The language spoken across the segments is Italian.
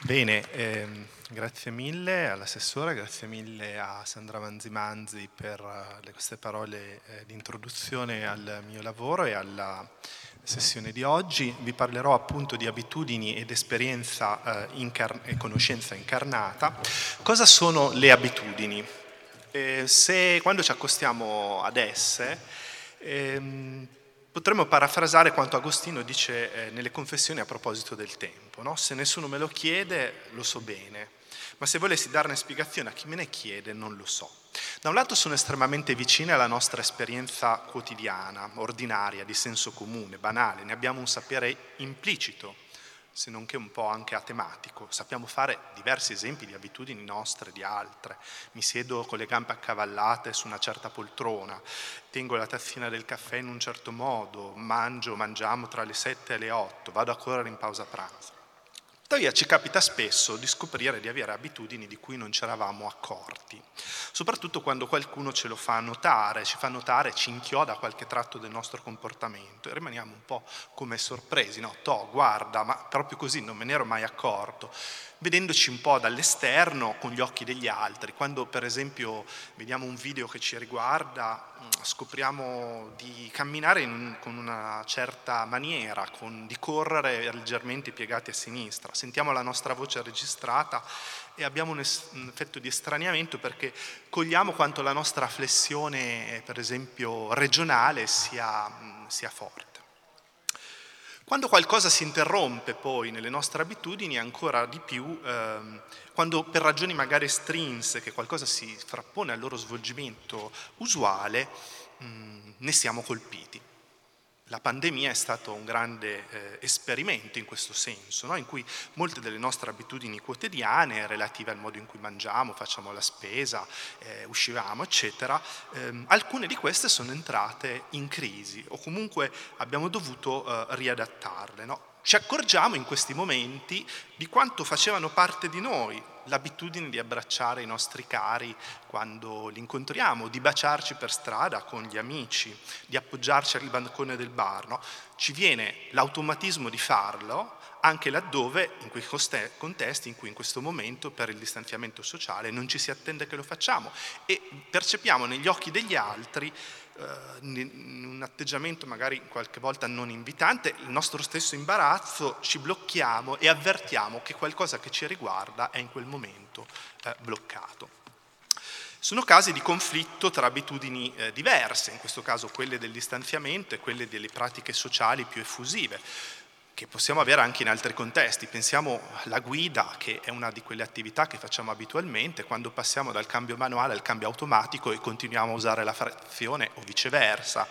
Bene, ehm, grazie mille all'assessore, grazie mille a Sandra Manzi per uh, queste parole eh, di introduzione al mio lavoro e alla sessione di oggi. Vi parlerò appunto di abitudini ed esperienza eh, incar- e conoscenza incarnata. Cosa sono le abitudini? Eh, se quando ci accostiamo ad esse, ehm, Potremmo parafrasare quanto Agostino dice eh, nelle confessioni a proposito del tempo. No? Se nessuno me lo chiede, lo so bene, ma se volessi darne spiegazione a chi me ne chiede, non lo so. Da un lato sono estremamente vicine alla nostra esperienza quotidiana, ordinaria, di senso comune, banale, ne abbiamo un sapere implicito se non che un po' anche atematico. Sappiamo fare diversi esempi di abitudini nostre, di altre. Mi siedo con le gambe accavallate su una certa poltrona, tengo la tazzina del caffè in un certo modo, mangio, mangiamo tra le 7 e le 8, vado a correre in pausa pranzo. Tuttavia ci capita spesso di scoprire di avere abitudini di cui non ci eravamo accorti, soprattutto quando qualcuno ce lo fa notare, ci fa notare, ci inchioda qualche tratto del nostro comportamento e rimaniamo un po' come sorpresi, no? Toh, guarda, ma proprio così non me ne ero mai accorto vedendoci un po' dall'esterno con gli occhi degli altri. Quando per esempio vediamo un video che ci riguarda, mm, scopriamo di camminare in, con una certa maniera, con, di correre leggermente piegati a sinistra, sentiamo la nostra voce registrata e abbiamo un, es- un effetto di estraniamento perché cogliamo quanto la nostra flessione, per esempio regionale, sia, mm, sia forte. Quando qualcosa si interrompe poi nelle nostre abitudini, ancora di più, ehm, quando per ragioni magari estrinseche qualcosa si frappone al loro svolgimento usuale, mh, mm, ne siamo colpiti. La pandemia è stato un grande eh, esperimento in questo senso, no? in cui molte delle nostre abitudini quotidiane relative al modo in cui mangiamo, facciamo la spesa, eh, uscivamo, eccetera, ehm, alcune di queste sono entrate in crisi o comunque abbiamo dovuto eh, riadattarle. No? Ci accorgiamo in questi momenti di quanto facevano parte di noi l'abitudine di abbracciare i nostri cari quando li incontriamo, di baciarci per strada con gli amici, di appoggiarci al bancone del bar. No? Ci viene l'automatismo di farlo anche laddove, in quei contesti in cui in questo momento per il distanziamento sociale non ci si attende che lo facciamo e percepiamo negli occhi degli altri in un atteggiamento magari qualche volta non invitante, il nostro stesso imbarazzo, ci blocchiamo e avvertiamo che qualcosa che ci riguarda è in quel momento eh, bloccato. Sono casi di conflitto tra abitudini eh, diverse, in questo caso quelle del distanziamento e quelle delle pratiche sociali più effusive che possiamo avere anche in altri contesti. Pensiamo alla guida, che è una di quelle attività che facciamo abitualmente, quando passiamo dal cambio manuale al cambio automatico e continuiamo a usare la frazione o viceversa.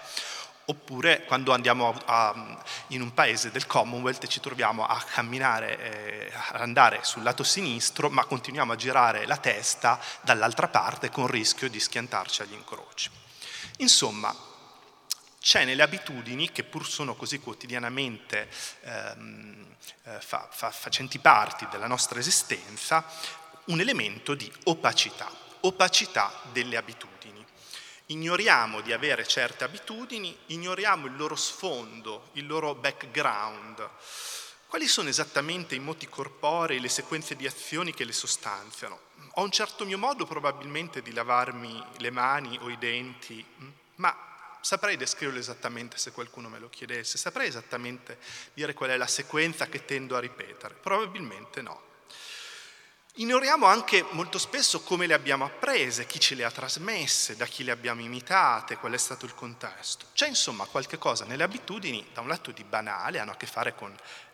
Oppure quando andiamo a, a, in un paese del Commonwealth e ci troviamo a camminare, eh, a andare sul lato sinistro, ma continuiamo a girare la testa dall'altra parte con il rischio di schiantarci agli incroci. Insomma, c'è nelle abitudini, che pur sono così quotidianamente ehm, eh, fa, fa, facenti parti della nostra esistenza, un elemento di opacità, opacità delle abitudini. Ignoriamo di avere certe abitudini, ignoriamo il loro sfondo, il loro background. Quali sono esattamente i moti corporei, le sequenze di azioni che le sostanziano? Ho un certo mio modo probabilmente di lavarmi le mani o i denti, ma saprei descriverlo esattamente se qualcuno me lo chiedesse, saprei esattamente dire qual è la sequenza che tendo a ripetere, probabilmente no. Ignoriamo anche molto spesso come le abbiamo apprese, chi ce le ha trasmesse, da chi le abbiamo imitate, qual è stato il contesto. C'è insomma qualche cosa nelle abitudini, da un lato di banale, hanno a che fare con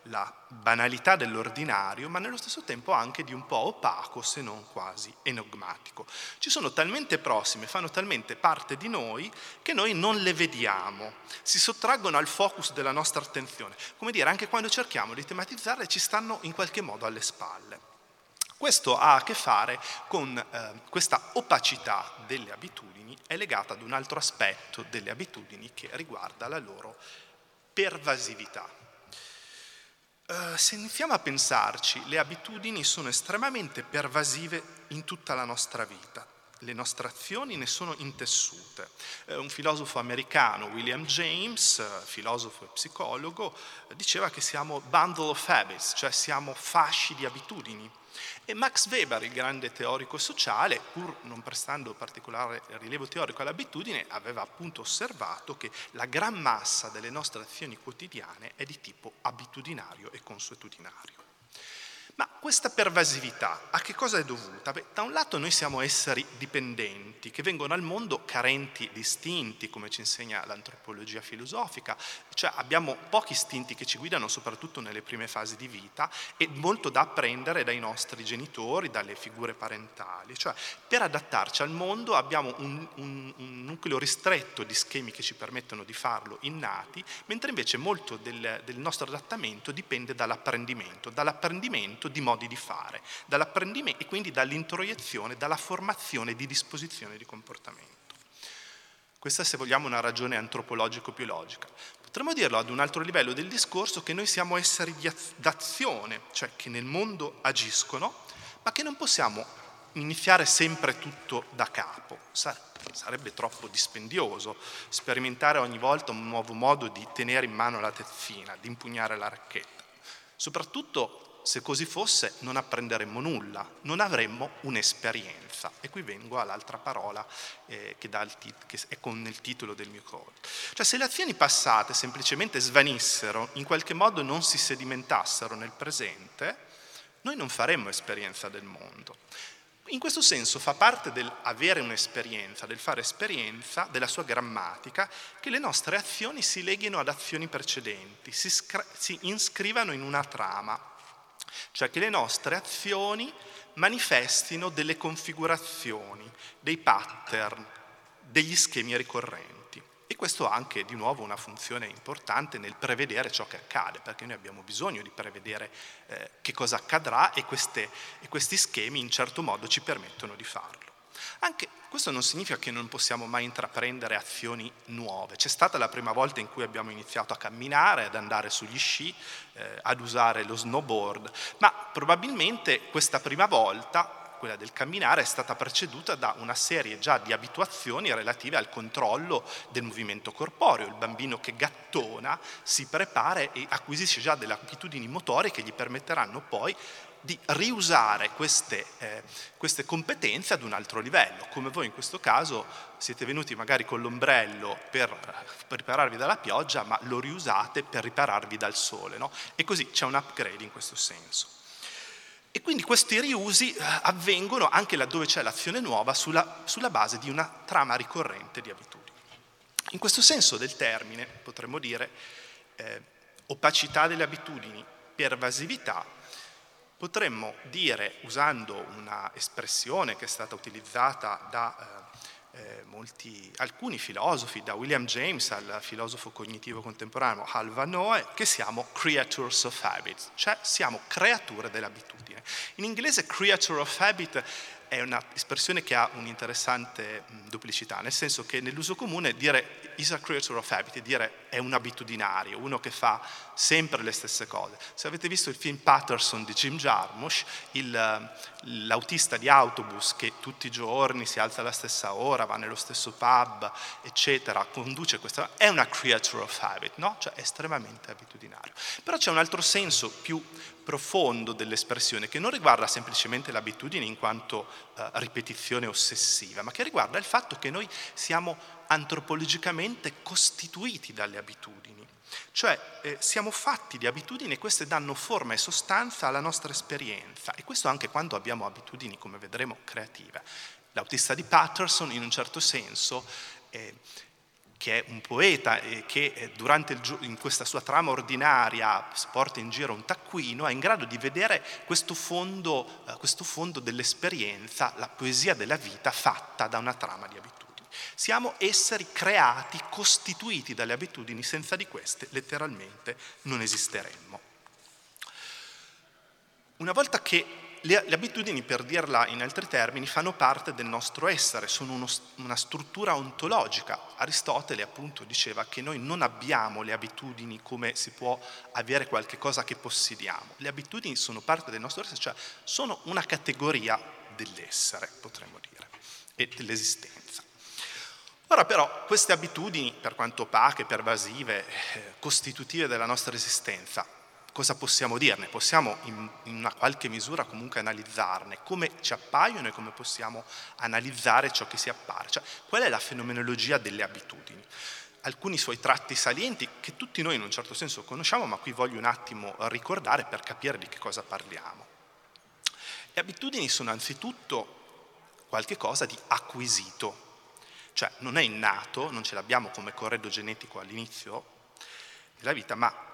la banalità dell'ordinario, ma nello stesso tempo anche di un po' opaco, se non quasi enigmatico. Ci sono talmente prossime, fanno talmente parte di noi, che noi non le vediamo, si sottraggono al focus della nostra attenzione. Come dire, anche quando cerchiamo di tematizzarle ci stanno in qualche modo alle spalle. Questo ha a che fare con eh, questa opacità delle abitudini, è legata ad un altro aspetto delle abitudini che riguarda la loro pervasività. Uh, se iniziamo a pensarci, le abitudini sono estremamente pervasive in tutta la nostra vita. Le nostre azioni ne sono intessute. Eh, un filosofo americano, William James, eh, filosofo e psicologo, eh, diceva che siamo bundle of habits, cioè siamo fasci di abitudini. E Max Weber, il grande teorico sociale, pur non prestando particolare rilievo teorico all'abitudine, aveva appunto osservato che la gran massa delle nostre azioni quotidiane è di tipo abitudinario e consuetudinario. Ma questa pervasività a che cosa è dovuta? Beh, da un lato noi siamo esseri dipendenti che vengono al mondo carenti di istinti, come ci insegna l'antropologia filosofica, cioè abbiamo pochi istinti che ci guidano soprattutto nelle prime fasi di vita e molto da apprendere dai nostri genitori, dalle figure parentali. Cioè per adattarci al mondo abbiamo un, un, un nucleo ristretto di schemi che ci permettono di farlo innati, mentre invece molto del, del nostro adattamento dipende dall'apprendimento, dall'apprendimento apprendimento di modi di fare, dall'apprendimento e quindi dall'introiezione, dalla formazione di disposizione di comportamento. Questa, se vogliamo, è una ragione antropologico-biologica. Potremmo dirlo ad un altro livello del discorso che noi siamo esseri d'azione, cioè che nel mondo agiscono, ma che non possiamo iniziare sempre tutto da capo. Sarebbe troppo dispendioso sperimentare ogni volta un nuovo modo di tenere in mano la tezzina, di impugnare la racchetta. Soprattutto se così fosse non apprenderemmo nulla, non avremmo un'esperienza. E qui vengo all'altra parola eh, che, tit- che, è con il titolo del mio call. Cioè se le azioni passate semplicemente svanissero, in qualche modo non si sedimentassero nel presente, noi non faremmo esperienza del mondo. In questo senso fa parte dell'avere un'esperienza, del fare esperienza, della sua grammatica, che le nostre azioni si leghino ad azioni precedenti, si, scra- si iscrivano in una trama, cioè che le nostre azioni manifestino delle configurazioni, dei pattern, degli schemi ricorrenti. E questo ha anche di nuovo una funzione importante nel prevedere ciò che accade, perché noi abbiamo bisogno di prevedere eh, che cosa accadrà e, queste, e questi schemi in certo modo ci permettono di farlo. Anche questo non significa che non possiamo mai intraprendere azioni nuove. C'è stata la prima volta in cui abbiamo iniziato a camminare, ad andare sugli sci, eh, ad usare lo snowboard, ma probabilmente questa prima volta quella del camminare, è stata preceduta da una serie già di abituazioni relative al controllo del movimento corporeo. Il bambino che gattona si prepara e acquisisce già delle abitudini motorie che gli permetteranno poi di riusare queste, eh, queste, competenze ad un altro livello, come voi in questo caso siete venuti magari con l'ombrello per, ripararvi dalla pioggia, ma lo riusate per ripararvi dal sole, no? e così c'è un upgrade in questo senso. E quindi questi riusi eh, avvengono anche laddove c'è l'azione nuova sulla, sulla base di una trama ricorrente di abitudini. In questo senso del termine potremmo dire eh, opacità delle abitudini, pervasività, potremmo dire, usando una espressione che è stata utilizzata da eh, eh, molti, alcuni filosofi, da William James al filosofo cognitivo contemporaneo Hal Van Noe, che siamo creatures of habit, cioè siamo creature dell'abitudine. In inglese creature of habit è un'espressione che ha un'interessante duplicità, nel senso che nell'uso comune dire is a creature of habit, dire è un abitudinario, uno che fa sempre le stesse cose. Se avete visto il film Patterson di Jim Jarmusch, il, l'autista di autobus che tutti i giorni si alza alla stessa ora, va nello stesso pub, eccetera, conduce questa... è una creature of habit, no? Cioè è estremamente abitudinario. Però c'è un altro senso più profondo dell'espressione che non riguarda semplicemente l'abitudine in quanto ripetizione ossessiva, ma che riguarda il fatto che noi siamo antropologicamente costituiti dalle abitudini. Cioè eh, siamo fatti di abitudini e queste danno forma e sostanza alla nostra esperienza e questo anche quando abbiamo abitudini, come vedremo, creative. L'autista di Patterson in un certo senso eh, che è un poeta e che eh, durante il, in questa sua trama ordinaria porta in giro un taccuino, è in grado di vedere questo fondo, eh, questo fondo dell'esperienza, la poesia della vita fatta da una trama di abitudini. Siamo esseri creati, costituiti dalle abitudini, senza di queste letteralmente non esisteremmo. Una volta che le, le, abitudini, per dirla in altri termini, fanno parte del nostro essere, sono uno, una struttura ontologica. Aristotele appunto diceva che noi non abbiamo le abitudini come si può avere qualche cosa che possediamo. Le abitudini sono parte del nostro essere, cioè sono una categoria dell'essere, potremmo dire. e dell'esistenza. Ora però queste abitudini, per quanto opache, pervasive, eh, costitutive della nostra esistenza, cosa possiamo dirne? Possiamo in, una qualche misura comunque analizzarne, come ci appaiono e come possiamo analizzare ciò che si appare. Cioè, qual è la fenomenologia delle abitudini? Alcuni suoi tratti salienti che tutti noi in un certo senso conosciamo, ma qui voglio un attimo ricordare per capire di che cosa parliamo. Le abitudini sono anzitutto qualche cosa di acquisito, cioè non è innato, non ce l'abbiamo come corredo genetico all'inizio della vita, ma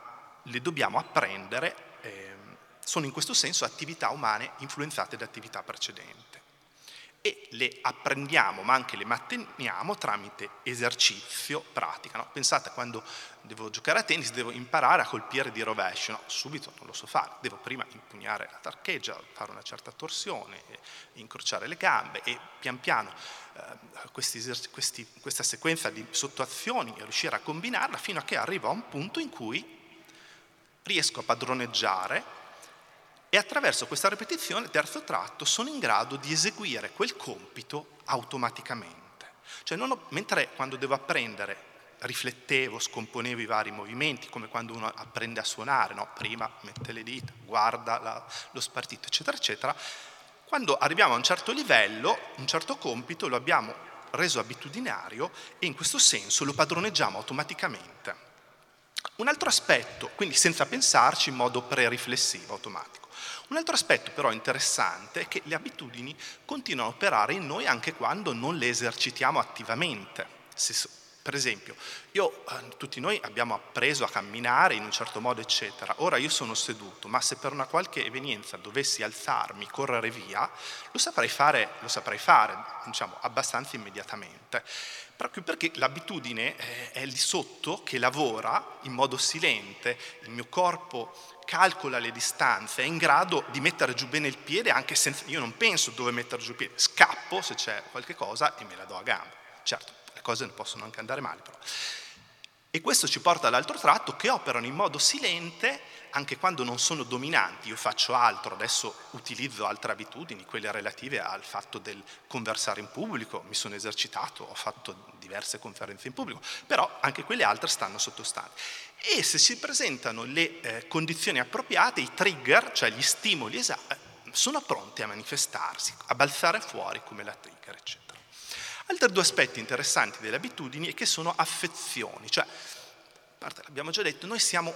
le dobbiamo apprendere, eh, sono in questo senso attività umane influenzate da attività precedenti e le apprendiamo ma anche le manteniamo tramite esercizio, pratica. No? Pensate quando devo giocare a tennis devo imparare a colpire di rovescio, no, subito non lo so fare, devo prima impugnare la tarcheggia, fare una certa torsione, incrociare le gambe e pian piano eh, questi, questi, questa sequenza di sottoazioni riuscire a combinarla fino a che arrivo a un punto in cui riesco a padroneggiare e attraverso questa ripetizione, terzo tratto, sono in grado di eseguire quel compito automaticamente. Cioè ho, mentre quando devo apprendere riflettevo, scomponevo i vari movimenti, come quando uno apprende a suonare, no? prima mette le dita, guarda la, lo spartito, eccetera, eccetera, quando arriviamo a un certo livello, un certo compito lo abbiamo reso abitudinario e in questo senso lo padroneggiamo automaticamente. Un altro aspetto, quindi senza pensarci in modo pre-riflessivo, automatico. Un altro aspetto però interessante è che le abitudini continuano a operare in noi anche quando non le esercitiamo attivamente. Se, per esempio, io, eh, tutti noi abbiamo appreso a camminare in un certo modo, eccetera. Ora io sono seduto, ma se per una qualche evenienza dovessi alzarmi, correre via, lo saprei fare, lo saprei fare diciamo, abbastanza immediatamente. Proprio perché l'abitudine eh, è lì sotto che lavora in modo silente, il mio corpo calcola le distanze, è in grado di mettere giù bene il piede anche senza... Io non penso dove mettere giù il piede, scappo se c'è qualche cosa e me la do a gambe. Certo, le cose possono anche andare male però. E questo ci porta all'altro tratto che operano in modo silente anche quando non sono dominanti. Io faccio altro, adesso utilizzo altre abitudini, quelle relative al fatto del conversare in pubblico, mi sono esercitato, ho fatto diverse conferenze in pubblico, però anche quelle altre stanno sottostante e se si presentano le eh, condizioni appropriate, i trigger, cioè gli stimoli esatti, sono pronti a manifestarsi, a balzare fuori come la trigger, eccetera. Altri due aspetti interessanti delle abitudini è che sono affezioni, cioè, l'abbiamo già detto, noi siamo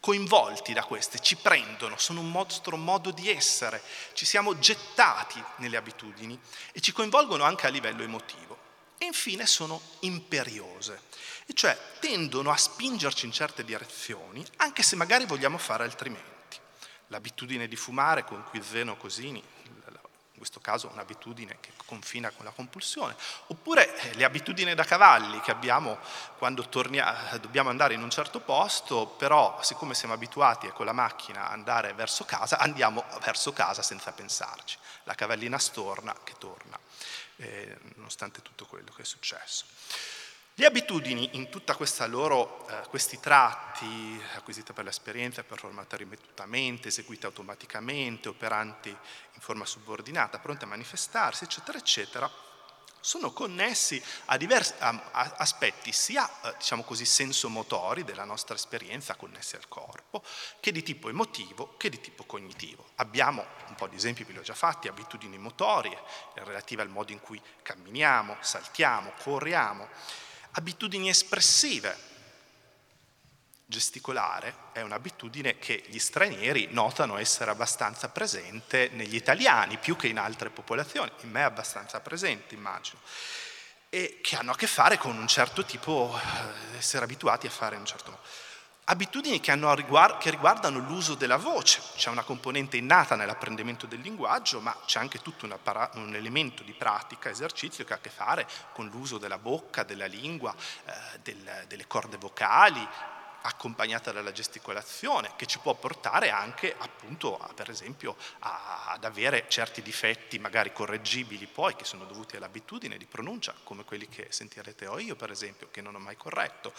coinvolti da queste, ci prendono, sono un nostro modo di essere, ci siamo gettati nelle abitudini e ci coinvolgono anche a livello emotivo. E infine sono imperiose, e cioè tendono a spingerci in certe direzioni, anche se magari vogliamo fare altrimenti. L'abitudine di fumare con cui Zeno Cosini, in questo caso un'abitudine che confina con la compulsione, oppure eh, le abitudini da cavalli che abbiamo quando tornia, dobbiamo andare in un certo posto, però siccome siamo abituati con la macchina a andare verso casa, andiamo verso casa senza pensarci. La cavallina storna che torna, eh, nonostante tutto quello che è successo. Le abitudini in tutti eh, questi tratti, acquisite per l'esperienza, performate ripetutamente, eseguite automaticamente, operanti in forma subordinata, pronte a manifestarsi, eccetera, eccetera, sono connessi a diversi a, a aspetti sia, eh, diciamo così, sensomotori della nostra esperienza connessi al corpo, che di tipo emotivo, che di tipo cognitivo. Abbiamo un po' di esempi, ve li ho già fatti, abitudini motorie relative al modo in cui camminiamo, saltiamo, corriamo abitudini espressive. Gesticolare è un'abitudine che gli stranieri notano essere abbastanza presente negli italiani, più che in altre popolazioni, in me è abbastanza presente, immagino, e che hanno a che fare con un certo tipo, eh, essere abituati a fare in un certo modo abitudini che, riguard- che, riguardano l'uso della voce. C'è una componente innata nell'apprendimento del linguaggio, ma c'è anche tutto un, appara- un elemento di pratica, esercizio che ha a che fare con l'uso della bocca, della lingua, eh, del, delle corde vocali, accompagnata dalla gesticolazione, che ci può portare anche appunto a, per esempio a, ad avere certi difetti magari correggibili poi che sono dovuti all'abitudine di pronuncia, come quelli che sentirete o io per esempio, che non ho mai corretto,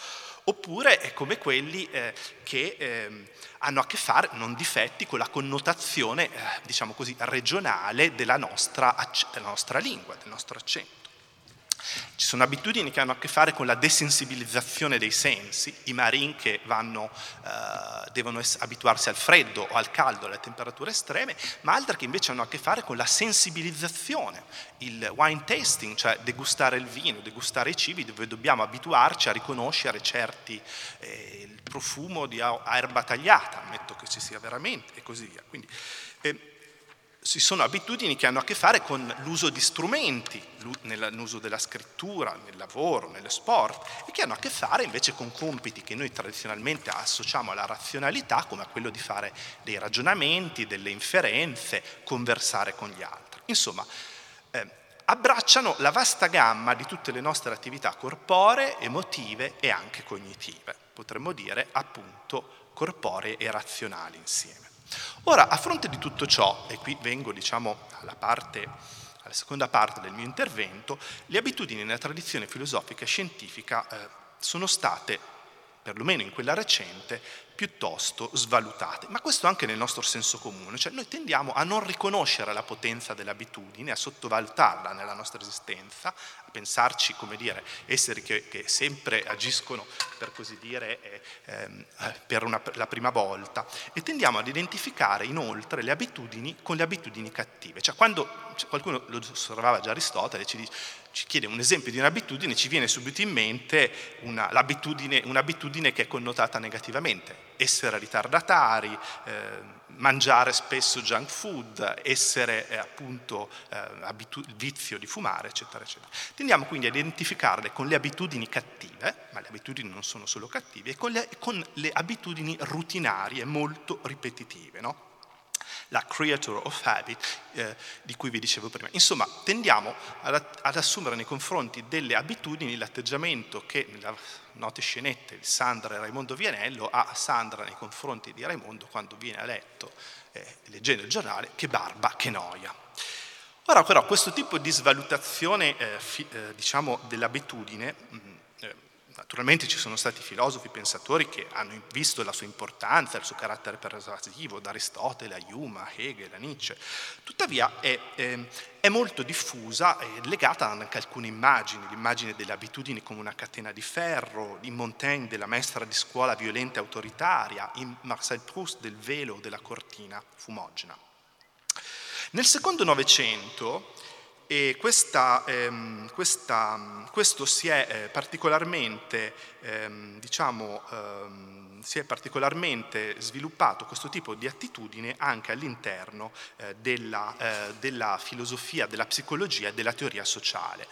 oppure come quelli eh, che eh, hanno a che fare, non difetti, con la connotazione, eh, diciamo così, regionale della nostra, della nostra lingua, del nostro accento. Ci sono abitudini che hanno a che fare con la desensibilizzazione dei sensi, i marin che vanno, eh, devono abituarsi al freddo o al caldo, alle temperature estreme, ma altre che invece hanno a che fare con la sensibilizzazione, il wine tasting, cioè degustare il vino, degustare i cibi, dove dobbiamo abituarci a riconoscere certi, eh, il profumo di erba tagliata, ammetto che ci sia veramente, e così via. Quindi, eh, ci sono abitudini che hanno a che fare con l'uso di strumenti, nell'uso della scrittura, nel lavoro, nello sport, e che hanno a che fare invece con compiti che noi tradizionalmente associamo alla razionalità, come a quello di fare dei ragionamenti, delle inferenze, conversare con gli altri. Insomma, eh, abbracciano la vasta gamma di tutte le nostre attività corporee, emotive e anche cognitive, potremmo dire appunto corporee e razionali insieme. Ora, a fronte di tutto ciò, e qui vengo diciamo, alla, parte, alla seconda parte del mio intervento, le abitudini nella tradizione filosofica e scientifica eh, sono state, perlomeno in quella recente, piuttosto svalutate, ma questo anche nel nostro senso comune, cioè noi tendiamo a non riconoscere la potenza dell'abitudine, a sottovalutarla nella nostra esistenza, a pensarci, come dire, esseri che, che sempre agiscono, per così dire, eh, ehm, per una, la prima volta, e tendiamo ad identificare inoltre le abitudini con le abitudini cattive, cioè quando cioè, qualcuno lo osservava già Aristotele, ci dice ci chiede un esempio di un'abitudine, ci viene subito in mente una, un'abitudine che è connotata negativamente, essere ritardatari, eh, mangiare spesso junk food, essere eh, appunto eh, abitu- vizio di fumare, eccetera, eccetera. Tendiamo quindi a identificarle con le abitudini cattive, ma le abitudini non sono solo cattive, e con le, con le abitudini rutinarie molto ripetitive, no? La creator of habit eh, di cui vi dicevo prima. Insomma, tendiamo ad, ad, assumere nei confronti delle abitudini l'atteggiamento che nella note scenette di Sandra e Raimondo Vianello ha Sandra nei confronti di Raimondo quando viene a letto, eh, leggendo il giornale, che barba, che noia. Ora però questo tipo di svalutazione eh, fi, eh, diciamo, dell'abitudine mh, mm, Naturalmente ci sono stati filosofi, pensatori che hanno visto la sua importanza, il suo carattere persuasivo, da Aristotele a Hume, a Hegel, a Nietzsche. Tuttavia è, è, è molto diffusa e legata anche a alcune immagini, l'immagine delle abitudini come una catena di ferro, in Montaigne della maestra di scuola violenta e autoritaria, in Marcel Proust del velo o della cortina fumogena. Nel secondo Novecento e questa, ehm, questa, questo si è eh, particolarmente, ehm, diciamo, ehm, si è particolarmente sviluppato questo tipo di attitudine anche all'interno eh, della, eh, della, filosofia, della psicologia e della teoria sociale.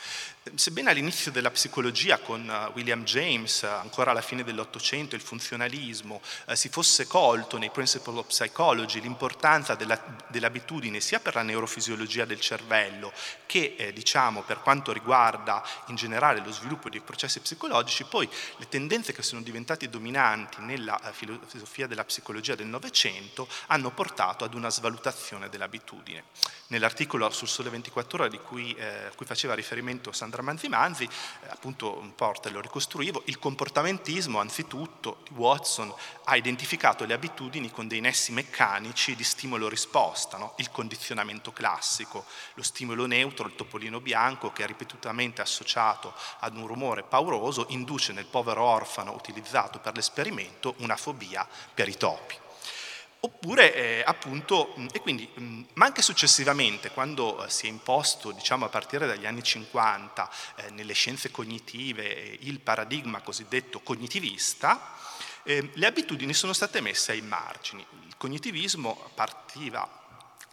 Sebbene all'inizio della psicologia con uh, William James, ancora alla fine dell'Ottocento, il funzionalismo, eh, si fosse colto nei Principles of Psychology l'importanza della, dell'abitudine sia per la neurofisiologia del cervello che eh, diciamo, per quanto riguarda in generale lo sviluppo dei processi psicologici, poi le tendenze che sono diventate dominanti nella eh, filosofia della psicologia del Novecento hanno portato ad una svalutazione dell'abitudine. Nell'articolo sul Sole 24 ore cui, eh, cui faceva riferimento San Sandra Manzi Manzi, eh, appunto un po' te lo ricostruivo, il comportamentismo anzitutto di Watson ha identificato le abitudini con dei nessi meccanici di stimolo-risposta, no? il condizionamento classico, lo stimolo neutro, il topolino bianco che è ripetutamente associato ad un rumore pauroso induce nel povero orfano utilizzato per l'esperimento una fobia per i topi. Oppure eh, appunto, e quindi, ma anche successivamente, quando eh, si è imposto, diciamo a partire dagli anni 50, eh, nelle scienze cognitive, eh, il paradigma cosiddetto cognitivista, eh, le abitudini sono state messe ai margini. Il cognitivismo partiva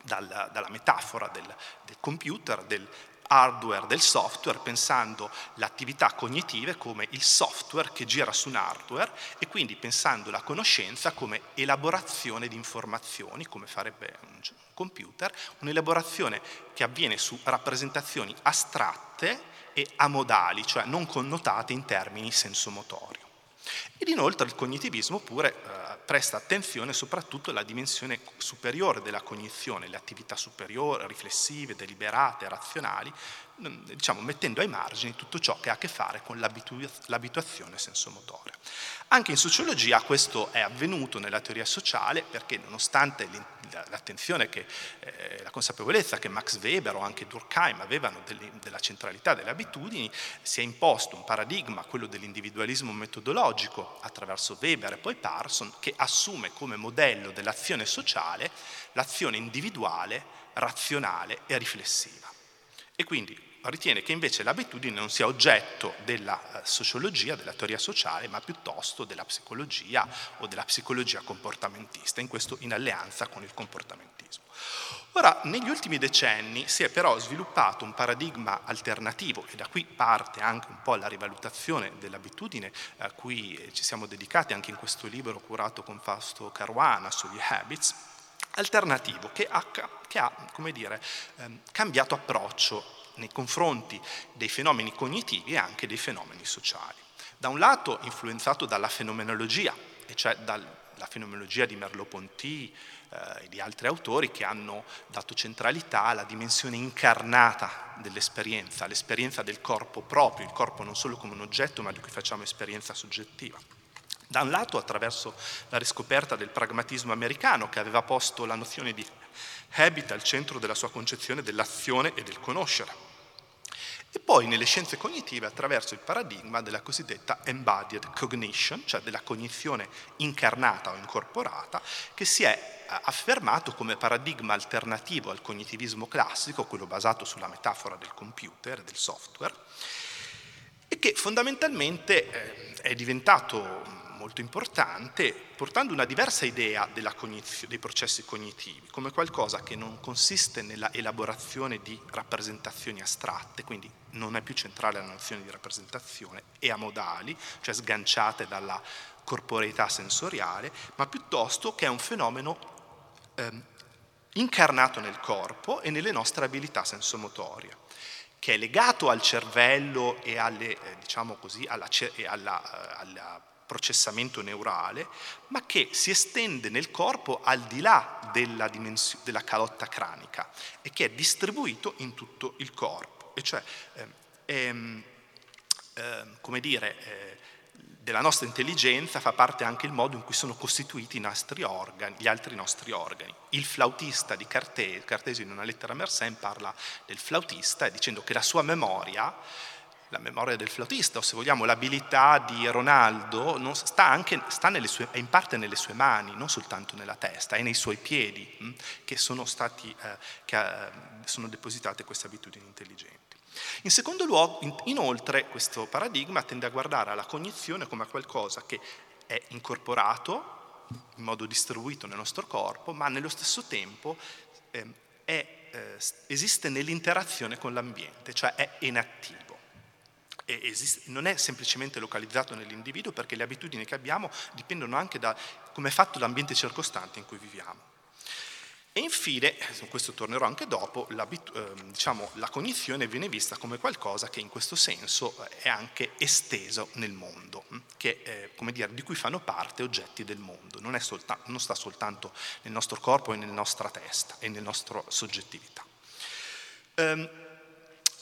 dal, dalla metafora del, del computer, del hardware del software, pensando l'attività cognitiva come il software che gira su un hardware e quindi pensando la conoscenza come elaborazione di informazioni, come farebbe un computer, un'elaborazione che avviene su rappresentazioni astratte e amodali, cioè non connotate in termini sensomotorio. Ed inoltre il cognitivismo pure eh, presta attenzione soprattutto alla dimensione superiore della cognizione, le attività superiori, riflessive, deliberate, razionali, diciamo, mettendo ai margini tutto ciò che ha a che fare con l'abituazione sensomotoria. Anche in sociologia questo è avvenuto nella teoria sociale perché nonostante l'attenzione e eh, la consapevolezza che Max Weber o anche Durkheim avevano delle, della centralità delle abitudini, si è imposto un paradigma, quello dell'individualismo metodologico attraverso Weber e poi Parson, che assume come modello dell'azione sociale l'azione individuale, razionale e riflessiva. E quindi ritiene che invece l'abitudine non sia oggetto della eh, sociologia, della teoria sociale, ma piuttosto della psicologia o della psicologia comportamentista, in questo in alleanza con il comportamentismo. Ora, negli ultimi decenni si è però sviluppato un paradigma alternativo e da qui parte anche un po' la rivalutazione dell'abitudine a cui ci siamo dedicati anche in questo libro curato con Fausto Caruana sugli habits, alternativo che ha, che ha come dire, ehm, cambiato approccio nei confronti dei fenomeni cognitivi e anche dei fenomeni sociali. Da un lato influenzato dalla fenomenologia, e cioè dalla fenomenologia di Merleau-Ponty eh, e di altri autori che hanno dato centralità alla dimensione incarnata dell'esperienza, l'esperienza del corpo proprio, il corpo non solo come un oggetto ma di cui facciamo esperienza soggettiva. Da un lato attraverso la riscoperta del pragmatismo americano che aveva posto la nozione di habit al centro della sua concezione dell'azione e del conoscere e poi nelle scienze cognitive attraverso il paradigma della cosiddetta embodied cognition, cioè della cognizione incarnata o incorporata, che si è eh, affermato come paradigma alternativo al cognitivismo classico, quello basato sulla metafora del computer, del software, e che fondamentalmente eh, è diventato molto importante, portando una diversa idea dei processi cognitivi, come qualcosa che non consiste nella elaborazione di rappresentazioni astratte, quindi non è più centrale la nozione di rappresentazione, e amodali, cioè sganciate dalla corporeità sensoriale, ma piuttosto che è un fenomeno eh, incarnato nel corpo e nelle nostre abilità sensomotorie che è legato al cervello e, alle, eh, diciamo così, alla, alla, eh, alla processamento neurale, ma che si estende nel corpo al di là della, della calotta cranica e che è distribuito in tutto il corpo. E cioè, eh, eh, come dire, eh, della nostra intelligenza fa parte anche il modo in cui sono costituiti organi, gli altri nostri organi. Il flautista di Cartesi, Cartesi in una lettera a Mersenne parla del flautista dicendo che la sua memoria la memoria del flautista o se vogliamo l'abilità di Ronaldo sta, anche, sta sue, in parte nelle sue mani, non soltanto nella testa, è nei suoi piedi hm, che sono, stati, eh, che eh, sono depositate queste abitudini intelligenti. In secondo luogo, in, inoltre, questo paradigma tende a guardare alla cognizione come a qualcosa che è incorporato in modo distribuito nel nostro corpo, ma nello stesso tempo eh, è, esiste nell'interazione con l'ambiente, cioè è inattivo esiste, non è semplicemente localizzato nell'individuo perché le abitudini che abbiamo dipendono anche da come è fatto l'ambiente circostante in cui viviamo. E infine, su questo tornerò anche dopo, la, eh, diciamo, la cognizione viene vista come qualcosa che in questo senso è anche esteso nel mondo, hm, che, eh, dire, di cui fanno parte oggetti del mondo, non, solta- non, sta soltanto nel nostro corpo e nella nostra testa e nella nostra soggettività. Um,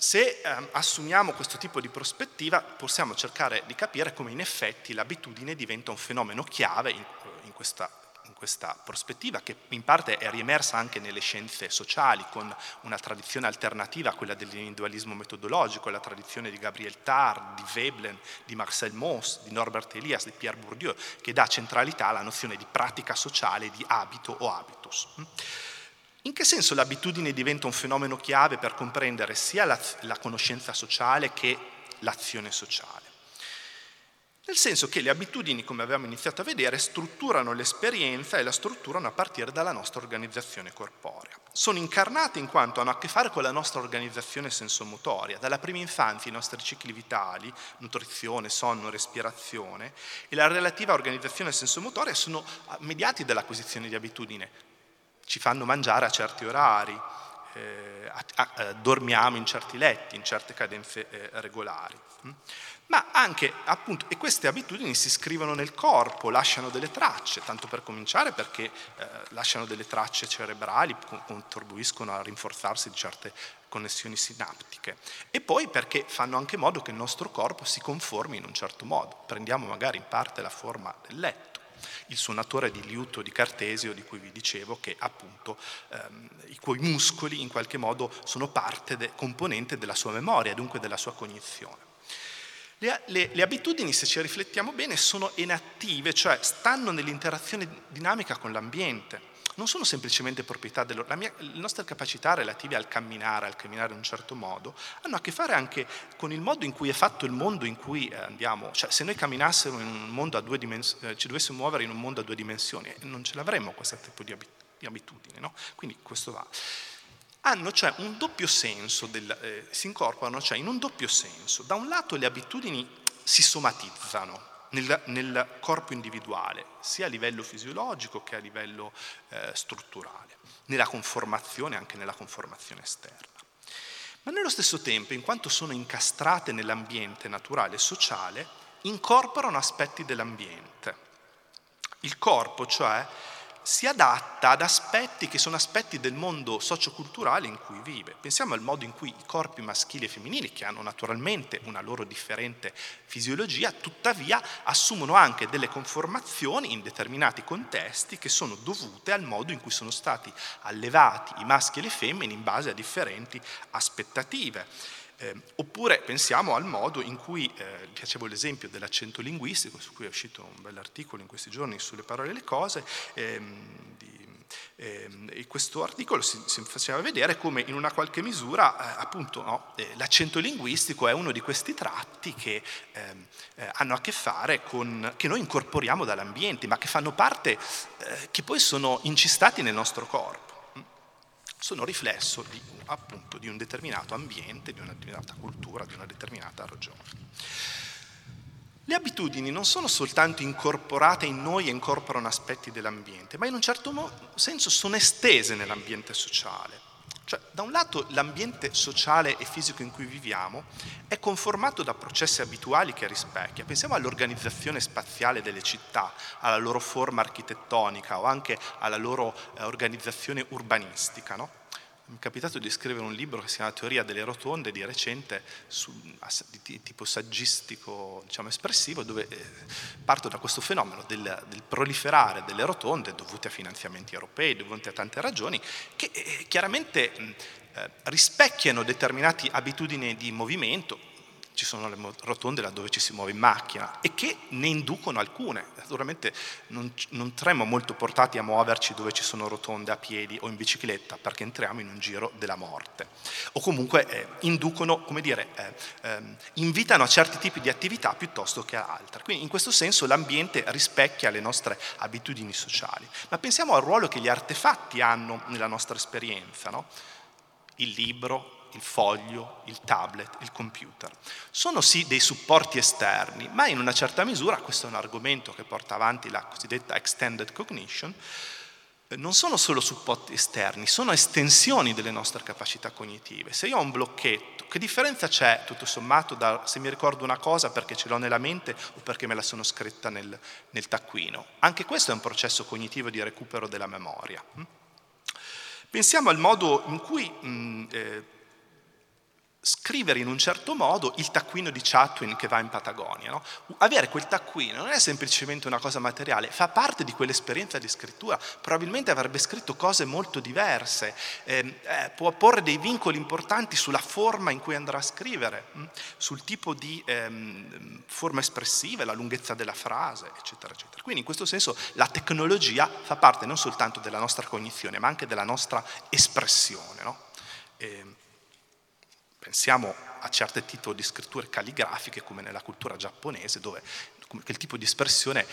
se eh, assumiamo questo tipo di prospettiva possiamo cercare di capire come in effetti l'abitudine diventa un fenomeno chiave in, in, questa, in, questa, prospettiva che in parte è riemersa anche nelle scienze sociali con una tradizione alternativa a quella dell'individualismo metodologico, la tradizione di Gabriel Tard, di Veblen, di Marcel Mauss, di Norbert Elias, di Pierre Bourdieu, che dà centralità alla nozione di pratica sociale, di abito o habitus. In che senso l'abitudine diventa un fenomeno chiave per comprendere sia la, la conoscenza sociale che l'azione sociale? Nel senso che le abitudini, come abbiamo iniziato a vedere, strutturano l'esperienza e la strutturano a partire dalla nostra organizzazione corporea. Sono incarnate in quanto hanno a che fare con la nostra organizzazione sensomotoria. Dalla prima infanzia i nostri cicli vitali, nutrizione, sonno, respirazione e la relativa organizzazione sensomotoria sono mediati dall'acquisizione di abitudine ci fanno mangiare a certi orari, eh, a, a, eh, dormiamo in certi letti, in certe cadenze eh, regolari. Mm? Ma anche, appunto, e queste abitudini si scrivono nel corpo, lasciano delle tracce, tanto per cominciare perché eh, lasciano delle tracce cerebrali, contribuiscono a rinforzarsi di certe connessioni sinaptiche e poi perché fanno anche modo che il nostro corpo si conformi in un certo modo. Prendiamo magari in parte la forma del letto il suonatore di liuto di Cartesio di cui vi dicevo che appunto ehm, i cui muscoli in qualche modo sono parte de, componente della sua memoria, dunque della sua cognizione. Le, le, le, abitudini, se ci riflettiamo bene, sono inattive, cioè stanno nell'interazione dinamica con l'ambiente non sono semplicemente proprietà mia, le nostre capacità relative al camminare, al camminare in un certo modo, hanno a che fare anche con il modo in cui è fatto il mondo in cui eh, andiamo. Cioè, se noi camminassimo in un mondo a due dimensioni, eh, ci dovessimo muovere in un mondo a due dimensioni, non ce l'avremmo questo tipo di, abitudine, no? Quindi questo va. Hanno cioè un doppio senso, del, eh, si incorporano cioè in un doppio senso. Da un lato le abitudini si somatizzano, nel, nel, corpo individuale, sia a livello fisiologico che a livello eh, strutturale, nella conformazione, anche nella conformazione esterna. Ma nello stesso tempo, in quanto sono incastrate nell'ambiente naturale e sociale, incorporano aspetti dell'ambiente. Il corpo, cioè, si adatta ad aspetti che sono aspetti del mondo socioculturale in cui vive. Pensiamo al modo in cui i corpi maschili e femminili, che hanno naturalmente una loro differente fisiologia, tuttavia assumono anche delle conformazioni in determinati contesti che sono dovute al modo in cui sono stati allevati i maschi e le femmine in base a differenti aspettative. Eh, oppure pensiamo al modo in cui, eh, facevo l'esempio dell'accento linguistico, su cui è uscito un bell'articolo in questi giorni sulle parole e le cose, ehm, di, ehm, e questo articolo si, si, faceva vedere come in una qualche misura eh, appunto no, eh, l'accento linguistico è uno di questi tratti che ehm, eh, hanno a che fare con, che noi incorporiamo dall'ambiente, ma che fanno parte, eh, che poi sono incistati nel nostro corpo sono riflesso di, appunto, di un determinato ambiente, di una determinata cultura, di una determinata regione. Le abitudini non sono soltanto incorporate in noi e incorporano aspetti dell'ambiente, ma in un certo senso sono estese nell'ambiente sociale. Cioè, da un lato l'ambiente sociale e fisico in cui viviamo è conformato da processi abituali che rispecchia. Pensiamo all'organizzazione spaziale delle città, alla loro forma architettonica o anche alla loro eh, organizzazione urbanistica. No? Mi è capitato di scrivere un libro che si chiama Teoria delle rotonde di recente, su, di tipo saggistico, diciamo espressivo, dove eh, parto da questo fenomeno del, del, proliferare delle rotonde dovute a finanziamenti europei, dovute a tante ragioni, che eh, chiaramente eh, rispecchiano determinate abitudini di movimento, ci sono le rotonde laddove ci si muove in macchina e che ne inducono alcune. Naturalmente non, non tremo molto portati a muoverci dove ci sono rotonde a piedi o in bicicletta perché entriamo in un giro della morte. O comunque eh, inducono, come dire, eh, eh, invitano a certi tipi di attività piuttosto che a altre. Quindi in questo senso l'ambiente rispecchia le nostre abitudini sociali. Ma pensiamo al ruolo che gli artefatti hanno nella nostra esperienza. No? Il libro, il foglio, il tablet, il computer. Sono sì dei supporti esterni, ma in una certa misura, questo è un argomento che porta avanti la cosiddetta extended cognition, eh, non sono solo supporti esterni, sono estensioni delle nostre capacità cognitive. Se io ho un blocchetto, che differenza c'è tutto sommato da se mi ricordo una cosa perché ce l'ho nella mente o perché me la sono scritta nel, nel taccuino? Anche questo è un processo cognitivo di recupero della memoria. Pensiamo al modo in cui mh, eh, scrivere in un certo modo il taccuino di Chatwin che va in Patagonia. No? Avere quel taccuino non è semplicemente una cosa materiale, fa parte di quell'esperienza di scrittura. Probabilmente avrebbe scritto cose molto diverse, eh, eh, può porre dei vincoli importanti sulla forma in cui andrà a scrivere, mh? Hm? sul tipo di ehm, forma espressiva, la lunghezza della frase, eccetera, eccetera. Quindi in questo senso la tecnologia fa parte non soltanto della nostra cognizione, ma anche della nostra espressione. No? Eh, Pensiamo a certi tipi di scritture calligrafiche come nella cultura giapponese dove quel tipo di espressione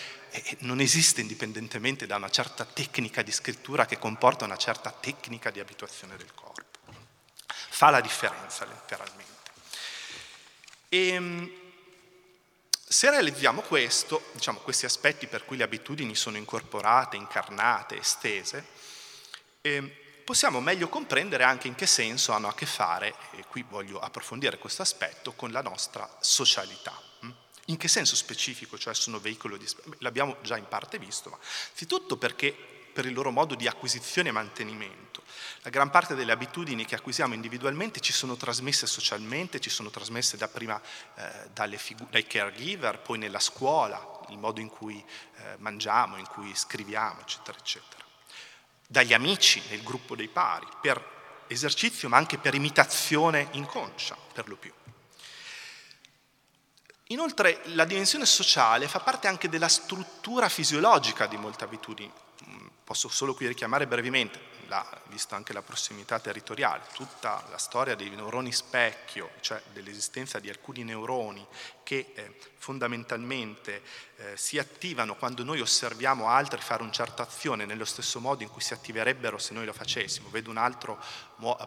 non esiste indipendentemente da una certa tecnica di scrittura che comporta una certa tecnica di abituazione del corpo. Fa la differenza letteralmente. E, ehm, se realizziamo questo, diciamo, questi aspetti per cui le abitudini sono incorporate, incarnate, estese, eh, possiamo meglio comprendere anche in che senso hanno a che fare, e qui voglio approfondire questo aspetto, con la nostra socialità. Mm? In che senso specifico, cioè sono veicolo di... L'abbiamo già in parte visto, ma anzitutto perché per il loro modo di acquisizione e mantenimento. La gran parte delle abitudini che acquisiamo individualmente ci sono trasmesse socialmente, ci sono trasmesse da prima eh, figu- dai caregiver, poi nella scuola, il modo in cui eh, mangiamo, in cui scriviamo, eccetera, eccetera. Dagli amici nel gruppo dei pari, per esercizio ma anche per imitazione inconscia, per lo più. Inoltre la dimensione sociale fa parte anche della struttura fisiologica di molte abitudini. Mm, posso solo qui richiamare brevemente la, vista anche la prossimità territoriale, tutta la storia dei neuroni specchio, cioè dell'esistenza di alcuni neuroni che eh, fondamentalmente eh, si attivano quando noi osserviamo altri fare una certa azione nello stesso modo in cui si attiverebbero se noi lo facessimo. Vedo un altro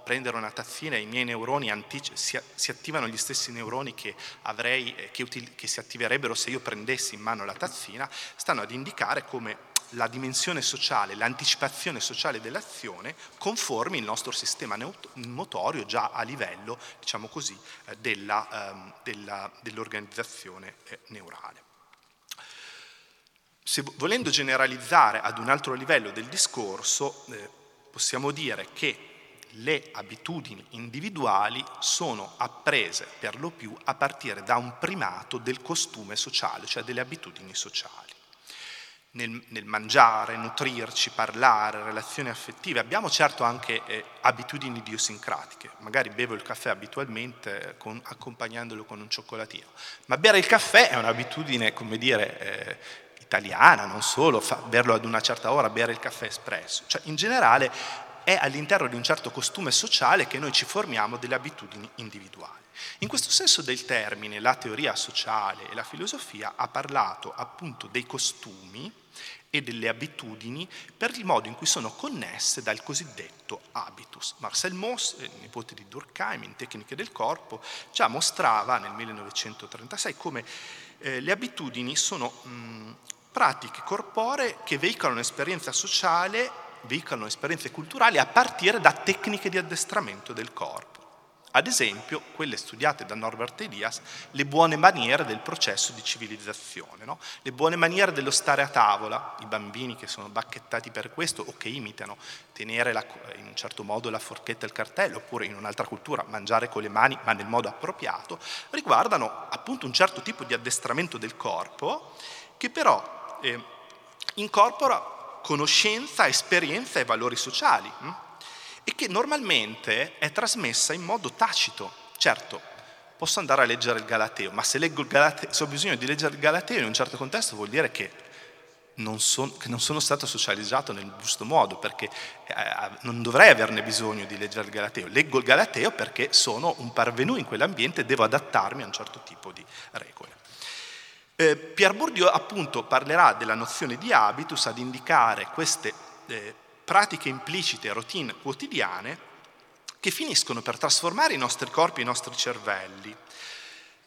prendere una tazzina e i miei neuroni antici- si, si, attivano gli stessi neuroni che, avrei, eh, che, util- che si attiverebbero se io prendessi in mano la tazzina, stanno ad indicare come la dimensione sociale, l'anticipazione sociale dell'azione conformi il nostro sistema motorio già a livello, diciamo così, eh, della, ehm, della, dell'organizzazione eh, neurale. Se, volendo generalizzare ad un altro livello del discorso, eh, possiamo dire che le abitudini individuali sono apprese per lo più a partire da un primato del costume sociale, cioè delle abitudini sociali nel, nel, mangiare, nutrirci, parlare, relazioni affettive. Abbiamo certo anche eh, abitudini idiosincratiche, magari bevo il caffè abitualmente eh, con, accompagnandolo con un cioccolatino, ma bere il caffè è un'abitudine, come dire, eh, italiana, non solo, fa, berlo ad una certa ora, bere il caffè espresso, cioè in generale è all'interno di un certo costume sociale che noi ci formiamo delle abitudini individuali. In questo senso del termine, la teoria sociale e la filosofia ha parlato appunto dei costumi e delle abitudini per il modo in cui sono connesse dal cosiddetto habitus. Marcel Mauss, nipote di Durkheim in Tecniche del corpo, già mostrava nel 1936 come eh, le abitudini sono mh, pratiche corporee che veicolano esperienza sociale, veicolano esperienze culturali a partire da tecniche di addestramento del corpo. Ad esempio, quelle studiate da Norbert Elias, le buone maniere del processo di civilizzazione, no? le buone maniere dello stare a tavola, i bambini che sono bacchettati per questo o che imitano tenere la, in un certo modo la forchetta e il cartello, oppure in un'altra cultura mangiare con le mani ma nel modo appropriato, riguardano appunto un certo tipo di addestramento del corpo che però eh, incorpora conoscenza, esperienza e valori sociali. Hm? E che normalmente è trasmessa in modo tacito. Certo, posso andare a leggere il Galateo, ma se, il Galateo, se ho bisogno di leggere il Galateo in un certo contesto vuol dire che non, son, che non sono stato socializzato nel giusto modo, perché eh, non dovrei averne bisogno di leggere il Galateo. Leggo il Galateo perché sono un parvenu in quell'ambiente e devo adattarmi a un certo tipo di regole. Eh, Pierre Bourdieu appunto parlerà della nozione di habitus ad indicare queste eh, pratiche implicite, routine quotidiane, che finiscono per trasformare i nostri corpi e i nostri cervelli,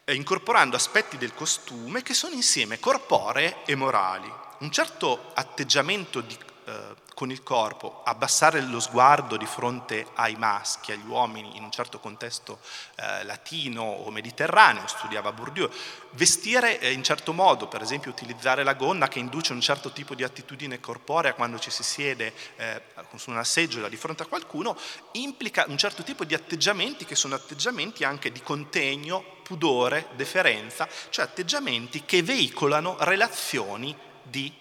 eh, incorporando aspetti del costume che sono insieme corporee e morali. Un certo atteggiamento di eh, con il corpo, abbassare lo sguardo di fronte ai maschi, agli uomini in un certo contesto eh, latino o mediterraneo, studiava Bourdieu, vestire eh, in certo modo, per esempio utilizzare la gonna che induce un certo tipo di attitudine corporea quando ci si siede eh, su una seggiola di fronte a qualcuno, implica un certo tipo di atteggiamenti che sono atteggiamenti anche di contegno, pudore, deferenza, cioè atteggiamenti che veicolano relazioni di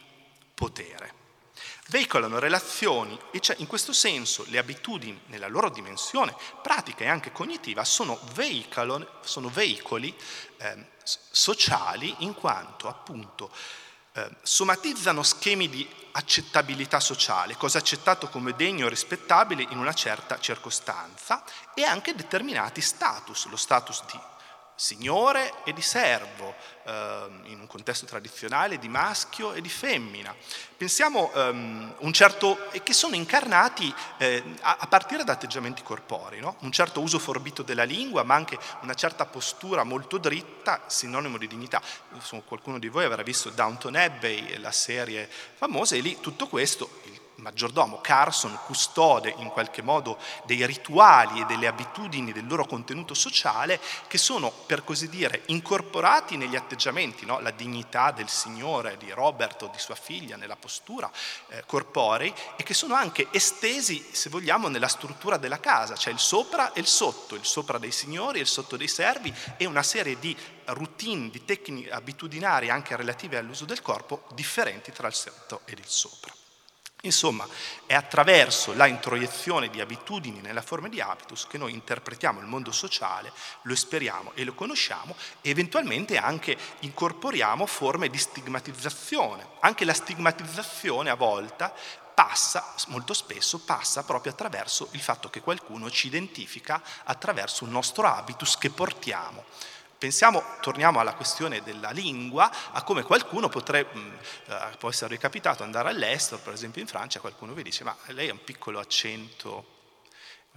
potere veicolano relazioni e cioè in questo senso le abitudini nella loro dimensione pratica e anche cognitiva sono, sono veicoli eh, sociali in quanto appunto eh, somatizzano schemi di accettabilità sociale, cosa accettato come degno e rispettabile in una certa circostanza e anche determinati status, lo status di signore e di servo, ehm, in un contesto tradizionale di maschio e di femmina. Pensiamo um, un certo, che sono incarnati eh, a, a, partire da atteggiamenti corporei, no? un certo uso forbito della lingua, ma anche una certa postura molto dritta, sinonimo di dignità. Insomma, qualcuno di voi avrà visto Downton Abbey, la serie famosa, e lì tutto questo, il maggiordomo, Carson, custode in qualche modo dei rituali e delle abitudini del loro contenuto sociale che sono, per così dire, incorporati negli atteggiamenti, no? la dignità del Signore, di Robert o di sua figlia, nella postura eh, corporei, e che sono anche estesi, se vogliamo, nella struttura della casa, cioè il sopra e il sotto, il sopra dei signori e il sotto dei servi, e una serie di routine, di tecniche abitudinarie anche relative all'uso del corpo differenti tra il sotto ed il sopra. Insomma, è attraverso la introiezione di abitudini nella forma di habitus che noi interpretiamo il mondo sociale, lo esperiamo e lo conosciamo e eventualmente anche incorporiamo forme di stigmatizzazione. Anche la stigmatizzazione a volte passa, molto spesso passa proprio attraverso il fatto che qualcuno ci identifica attraverso un nostro habitus che portiamo. Pensiamo, torniamo alla questione della lingua, a come qualcuno potrebbe, eh, può essere capitato andare all'estero, per esempio in Francia, qualcuno vi dice ma lei ha un piccolo accento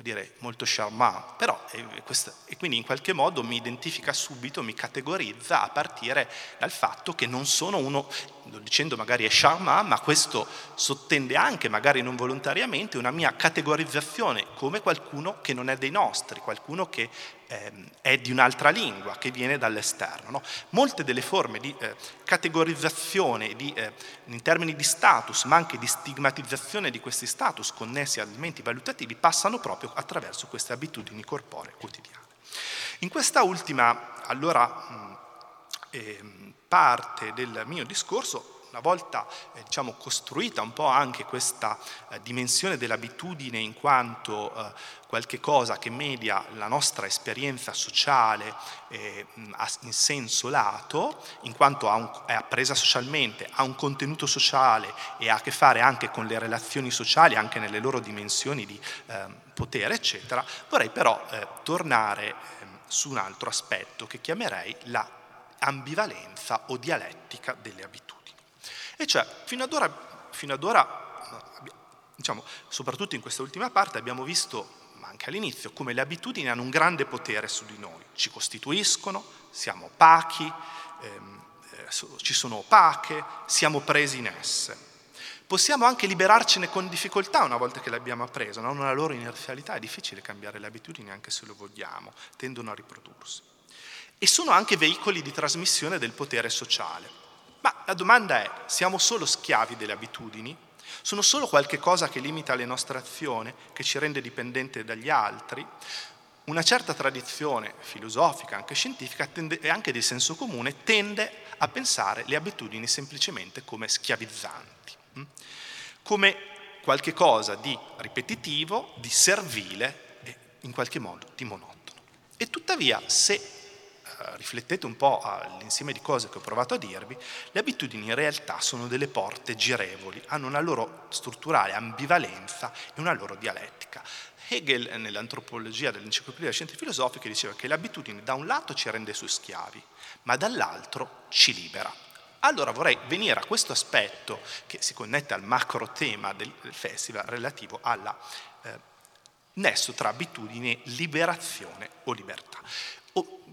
dire, molto charmant, però eh, questo, e quindi in qualche modo mi identifica subito, mi categorizza a partire dal fatto che non sono uno, dicendo magari è charmant, ma questo sottende anche, magari non volontariamente, una mia categorizzazione come qualcuno che non è dei nostri, qualcuno che eh, è di un'altra lingua, che viene dall'esterno. No? Molte delle forme di eh, categorizzazione di, eh, in termini di status, ma anche di stigmatizzazione di questi status connessi a elementi valutativi, passano proprio attraverso queste abitudini corporee quotidiane. In questa ultima, allora, mh, ehm, parte del mio discorso una volta eh, diciamo, costruita un po' anche questa eh, dimensione dell'abitudine in quanto eh, qualche cosa che media la nostra esperienza sociale eh, in senso lato, in quanto un, è appresa socialmente, ha un contenuto sociale e ha a che fare anche con le relazioni sociali, anche nelle loro dimensioni di ehm, potere, eccetera, vorrei però eh, tornare ehm, su un altro aspetto che chiamerei la ambivalenza o dialettica delle abitudini. E cioè, fino ad ora, fino ad ora diciamo, soprattutto in questa ultima parte, abbiamo visto, ma anche all'inizio, come le abitudini hanno un grande potere su di noi. Ci costituiscono, siamo opachi, ehm, eh, ci sono opache, siamo presi in esse. Possiamo anche liberarcene con difficoltà una volta che le abbiamo apprese, hanno una loro inerzialità, è difficile cambiare le abitudini anche se lo vogliamo, tendono a riprodursi. E sono anche veicoli di trasmissione del potere sociale. Ma la domanda è, siamo solo schiavi delle abitudini? Sono solo qualche cosa che limita le nostre azioni, che ci rende dipendenti dagli altri? Una certa tradizione filosofica, anche scientifica e anche di senso comune, tende a pensare le abitudini semplicemente come schiavizzanti, hm? come qualche cosa di ripetitivo, di servile e in qualche modo di monotono. E tuttavia, se riflettete un po' all'insieme di cose che ho provato a dirvi, le abitudini in realtà sono delle porte girevoli, hanno una loro strutturale ambivalenza e una loro dialettica. Hegel nell'antropologia dell'enciclopedia delle scienze filosofiche diceva che l'abitudine da un lato ci rende suoi schiavi, ma dall'altro ci libera. Allora vorrei venire a questo aspetto che si connette al macro tema del festival relativo al eh, nesso tra abitudine, liberazione o libertà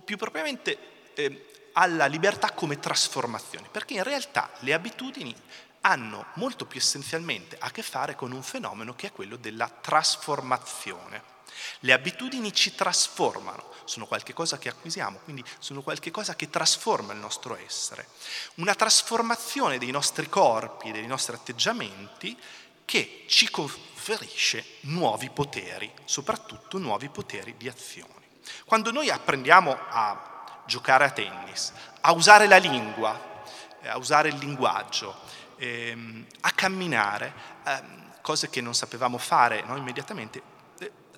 più propriamente eh, alla libertà come trasformazione, perché in realtà le abitudini hanno molto più essenzialmente a che fare con un fenomeno che è quello della trasformazione. Le abitudini ci trasformano, sono qualcosa che acquisiamo, quindi sono qualcosa che trasforma il nostro essere. Una trasformazione dei nostri corpi, dei nostri atteggiamenti che ci conferisce nuovi poteri, soprattutto nuovi poteri di azione. Quando noi apprendiamo a giocare a tennis, a usare la lingua, eh, a usare il linguaggio, ehm, a camminare, ehm, cose che non sapevamo fare no, immediatamente,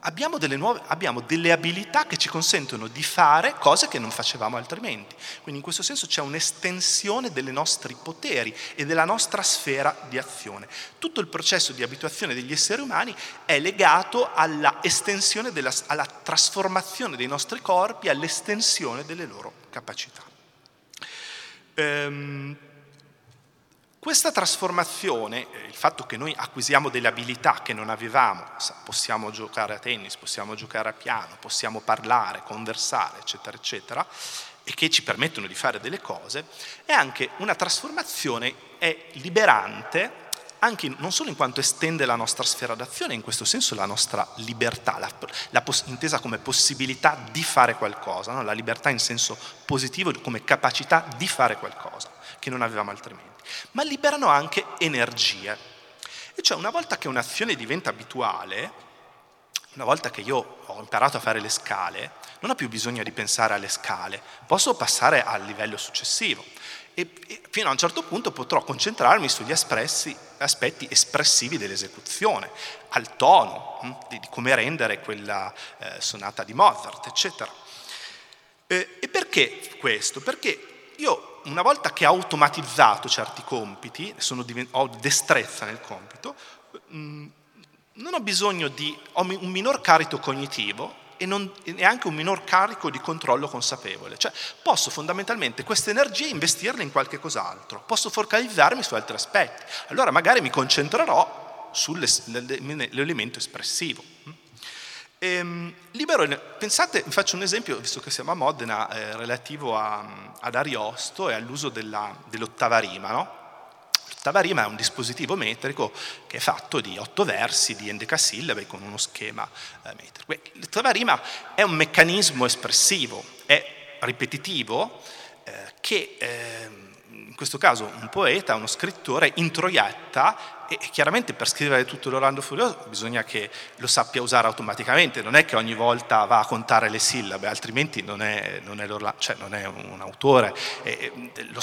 abbiamo delle, nuove, abbiamo delle abilità che ci consentono di fare cose che non facevamo altrimenti. Quindi in questo senso c'è un'estensione dei nostri poteri e della nostra sfera di azione. Tutto il processo di abituazione degli esseri umani è legato alla estensione, della, alla trasformazione dei nostri corpi, all'estensione delle loro capacità. Ehm, questa trasformazione, eh, il fatto che noi acquisiamo delle abilità che non avevamo, possiamo giocare a tennis, possiamo giocare a piano, possiamo parlare, conversare, eccetera, eccetera, e che ci permettono di fare delle cose, è anche una trasformazione, è liberante anche non solo in quanto estende la nostra sfera d'azione, in questo senso la nostra libertà, la, la intesa come possibilità di fare qualcosa, no? la libertà in senso positivo come capacità di fare qualcosa, che non avevamo altrimenti, ma liberano anche energie. E cioè una volta che un'azione diventa abituale, una volta che io ho imparato a fare le scale, non ho più bisogno di pensare alle scale, posso passare al livello successivo e, e fino a un certo punto potrò concentrarmi sugli espressi, aspetti espressivi dell'esecuzione, al tono, hm, di, di, come rendere quella eh, sonata di Mozart, eccetera. Eh, e perché questo? Perché io una volta che ho automatizzato certi compiti, divent- ho destrezza nel compito, mh, hm, non ho bisogno di, ho un minor carico cognitivo e, non, e anche un minor carico di controllo consapevole. Cioè posso fondamentalmente queste energie investirle in qualche cos'altro, posso focalizzarmi su altri aspetti. Allora magari mi concentrerò sull'elemento espressivo. Ehm, libero, pensate, faccio un esempio, visto che siamo a Modena, eh, relativo a, ad Ariosto e all'uso della, dell'ottava rima, no? L'ottava rima è un dispositivo metrico che è fatto di otto versi di endecasillabe con uno schema eh, metrico. L'ottava rima è un meccanismo espressivo, è ripetitivo, eh, che eh, in questo caso un poeta, uno scrittore introietta e chiaramente per scrivere tutto l'Orlando Furioso bisogna che lo sappia usare automaticamente, non è che ogni volta va a contare le sillabe, altrimenti non è, non è, cioè non è un autore. Lo,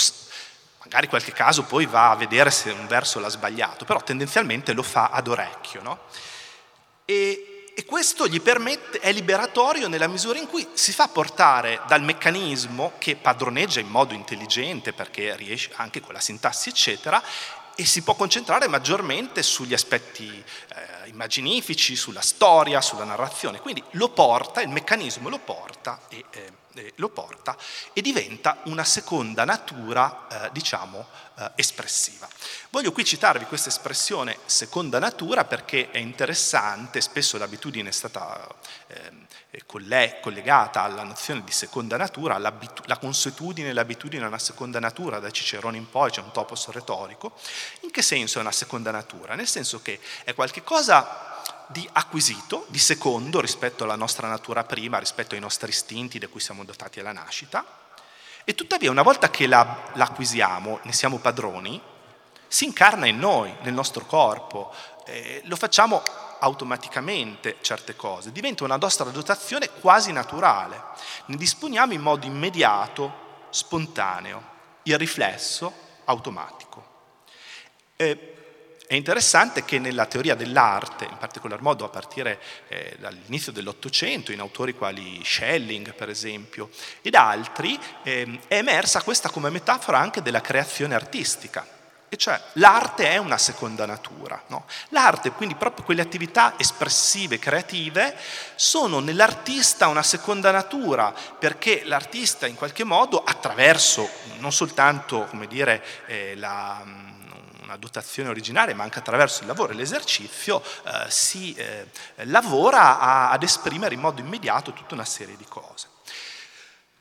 magari qualche caso poi va a vedere se un verso l'ha sbagliato, però tendenzialmente lo fa ad orecchio. No? E, e, questo gli permette, è liberatorio nella misura in cui si fa portare dal meccanismo che padroneggia in modo intelligente, perché riesce anche con la sintassi, eccetera, e si può concentrare maggiormente sugli aspetti eh, immaginifici, sulla storia, sulla narrazione. Quindi lo porta, il meccanismo lo porta e... Eh, eh, lo porta e diventa una seconda natura, eh, diciamo, eh, espressiva. Voglio qui citarvi questa espressione seconda natura perché è interessante, spesso l'abitudine è stata ehm, collegata alla nozione di seconda natura, la consuetudine e l'abitudine a una seconda natura, da Cicerone in poi c'è un topos retorico. In che senso è una seconda natura? Nel senso che è qualcosa di acquisito, di secondo rispetto alla nostra natura prima, rispetto ai nostri istinti da cui siamo dotati alla nascita, e tuttavia una volta che la, l'acquisiamo, ne siamo padroni, si incarna in noi, nel nostro corpo, eh, lo facciamo automaticamente certe cose, diventa una nostra dotazione quasi naturale, ne disponiamo in modo immediato, spontaneo, irriflesso, automatico. Eh, è interessante che nella teoria dell'arte, in particolar modo a partire eh, dall'inizio dell'Ottocento, in autori quali Schelling per esempio ed altri, eh, è emersa questa come metafora anche della creazione artistica. E cioè l'arte è una seconda natura. No? L'arte, quindi proprio quelle attività espressive, creative, sono nell'artista una seconda natura, perché l'artista in qualche modo, attraverso non soltanto come dire, eh, la una dotazione originale, ma anche attraverso il lavoro e l'esercizio, eh, si eh, lavora a, ad esprimere in modo immediato tutta una serie di cose.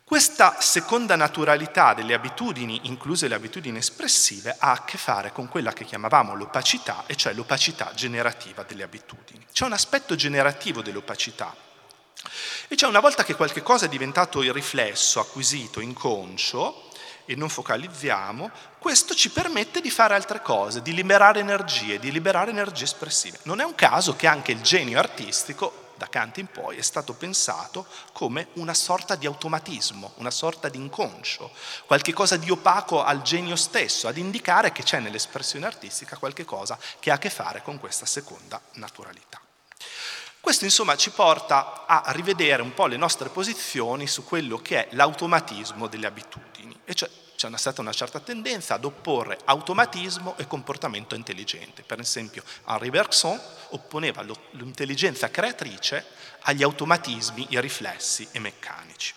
Questa seconda naturalità delle abitudini, incluse le abitudini espressive, ha a che fare con quella che chiamavamo l'opacità, e cioè l'opacità generativa delle abitudini. C'è un aspetto generativo dell'opacità, e cioè una volta che qualche cosa è diventato irriflesso, acquisito, inconscio, e non focalizziamo, questo ci permette di fare altre cose, di liberare energie, di liberare energie espressive. Non è un caso che anche il genio artistico, da Kant in poi, è stato pensato come una sorta di automatismo, una sorta di inconscio, qualche cosa di opaco al genio stesso, ad indicare che c'è nell'espressione artistica qualche cosa che ha a che fare con questa seconda naturalità. Questo insomma ci porta a rivedere un po' le nostre posizioni su quello che è l'automatismo delle abitudini, e cioè c'è stata una certa tendenza ad opporre automatismo e comportamento intelligente. Per esempio Henri Bergson opponeva l'intelligenza creatrice agli automatismi, i riflessi e meccanici.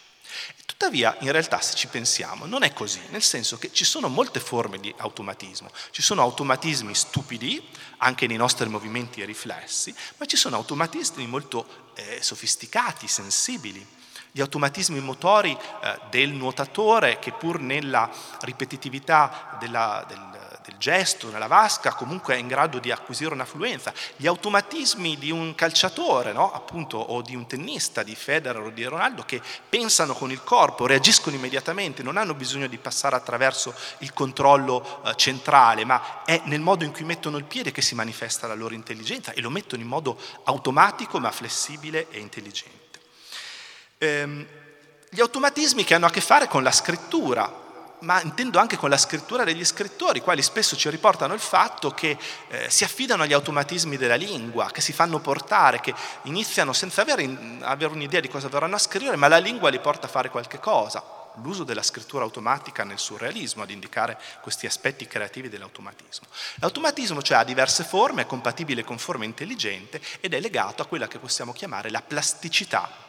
Tuttavia, in realtà, se ci pensiamo, non è così, nel senso che ci sono molte forme di automatismo. Ci sono automatismi stupidi, anche nei nostri movimenti e riflessi, ma ci sono automatismi molto eh, sofisticati, sensibili. Gli automatismi motori eh, del nuotatore che pur nella ripetitività della, del, del gesto, nella vasca, comunque è in grado di acquisire una fluenza. Gli automatismi di un calciatore, no? appunto, o di un tennista, di Federer o di Ronaldo, che pensano con il corpo, reagiscono immediatamente, non hanno bisogno di passare attraverso il controllo eh, centrale, ma è nel modo in cui mettono il piede che si manifesta la loro intelligenza e lo mettono in modo automatico ma flessibile e intelligente. Ehm, gli automatismi che hanno a che fare con la scrittura, ma intendo anche con la scrittura degli scrittori, quali spesso ci riportano il fatto che eh, si affidano agli automatismi della lingua, che si fanno portare, che iniziano senza avere, avere un'idea di cosa verranno a scrivere, ma la lingua li porta a fare qualche cosa. L'uso della scrittura automatica nel surrealismo ad indicare questi aspetti creativi dell'automatismo. L'automatismo cioè ha diverse forme, è compatibile con forme intelligente ed è legato a quella che possiamo chiamare la plasticità,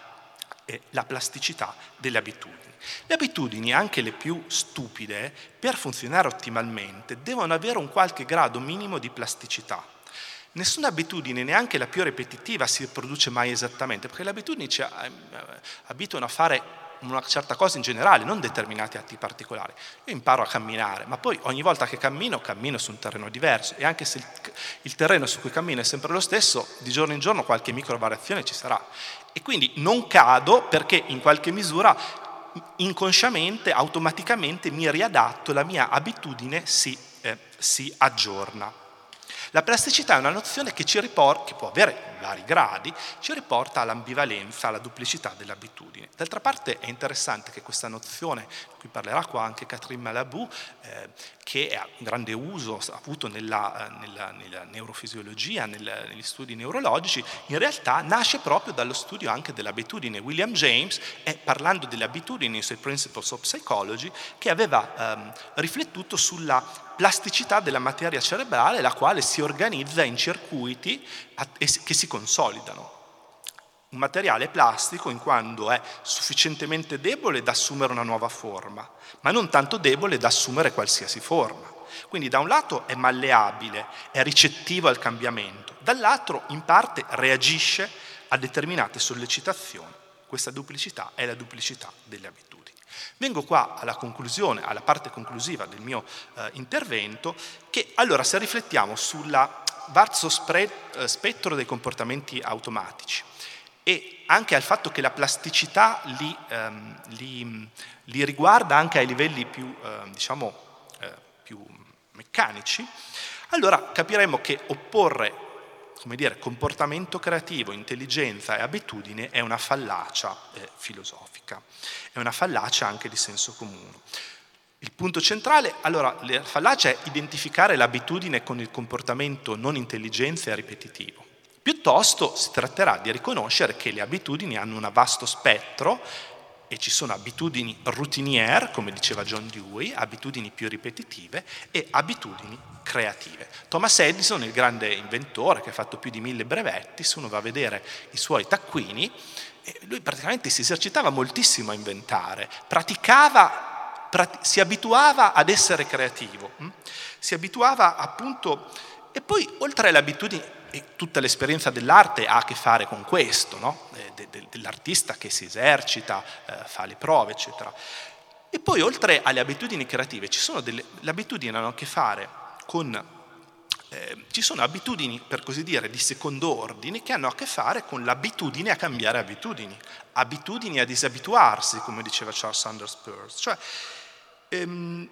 eh, la plasticità delle abitudini. Le abitudini, anche le più stupide, per funzionare ottimalmente, devono avere un qualche grado minimo di plasticità. Nessuna abitudine, neanche la più ripetitiva, si riproduce mai esattamente, perché le abitudini ci eh, abituano a fare una certa cosa in generale, non determinati atti particolari. Io imparo a camminare, ma poi ogni volta che cammino, cammino su un terreno diverso e anche se il terreno su cui cammino è sempre lo stesso, di giorno in giorno qualche micro variazione ci sarà. E quindi non cado perché in qualche misura inconsciamente, automaticamente mi riadatto, la mia abitudine si, eh, si aggiorna. La plasticità è una nozione che, ci riporta, che può avere vari gradi, ci riporta all'ambivalenza, alla duplicità dell'abitudine. D'altra parte è interessante che questa nozione, di cui parlerà qua anche Catherine Malabou, eh, che ha un grande uso avuto nella, eh, nella, nella neurofisiologia, nel, negli studi neurologici, in realtà nasce proprio dallo studio anche dell'abitudine. William James, è, parlando delle abitudini sui Principles of Psychology, che aveva ehm, riflettuto sulla plasticità della materia cerebrale, la quale si organizza in circuiti che si consolidano. Un materiale plastico in quanto è sufficientemente debole da assumere una nuova forma, ma non tanto debole da assumere qualsiasi forma. Quindi da un lato è malleabile, è ricettivo al cambiamento, dall'altro in parte reagisce a determinate sollecitazioni. Questa duplicità è la duplicità delle abitudini. Vengo qua alla conclusione, alla parte conclusiva del mio eh, intervento, che allora se riflettiamo sulla vasto eh, spettro dei comportamenti automatici, e anche al fatto che la plasticità li, ehm, li, li riguarda anche ai livelli più, eh, diciamo, eh, più meccanici, allora capiremo che opporre come dire, comportamento creativo, intelligenza e abitudine è una fallacia eh, filosofica, è una fallacia anche di senso comune. Il punto centrale, allora, la fallacia è identificare l'abitudine con il comportamento non intelligenza e ripetitivo. Piuttosto si tratterà di riconoscere che le abitudini hanno un vasto spettro e ci sono abitudini routiniere, come diceva John Dewey, abitudini più ripetitive e abitudini creative. Thomas Edison, il grande inventore che ha fatto più di mille brevetti, se uno va a vedere i suoi taccuini, lui praticamente si esercitava moltissimo a inventare, praticava, prat- si abituava ad essere creativo, hm? si abituava appunto, e poi oltre alle abitudini e tutta l'esperienza dell'arte ha a che fare con questo, no? de, dell'artista che si esercita, eh, fa le prove, eccetera. E poi oltre alle abitudini creative, ci sono delle, le abitudini hanno a che fare con eh, ci sono abitudini, per così dire, di secondo ordine che hanno a che fare con l'abitudine a cambiare abitudini, abitudini a disabituarsi, come diceva Charles Sanders Peirce. Cioè, ehm,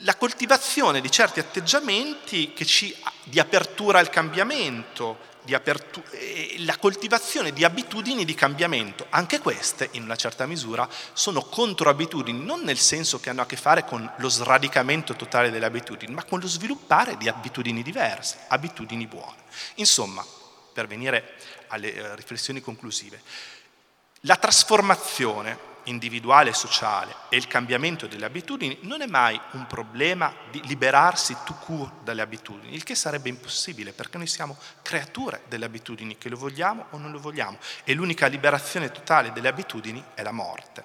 la coltivazione di certi atteggiamenti ci, di apertura al cambiamento, apertura, la coltivazione di abitudini di cambiamento. Anche queste, in una certa misura, sono controabitudini, non nel senso che hanno a che fare con lo sradicamento totale delle abitudini, ma con lo sviluppare di abitudini diverse, abitudini buone. Insomma, per venire alle eh, riflessioni conclusive, la trasformazione individuale e sociale e il cambiamento delle abitudini non è mai un problema di liberarsi tout court dalle abitudini, il che sarebbe impossibile perché noi siamo creature delle abitudini, che lo vogliamo o non lo vogliamo, e l'unica liberazione totale delle abitudini è la morte.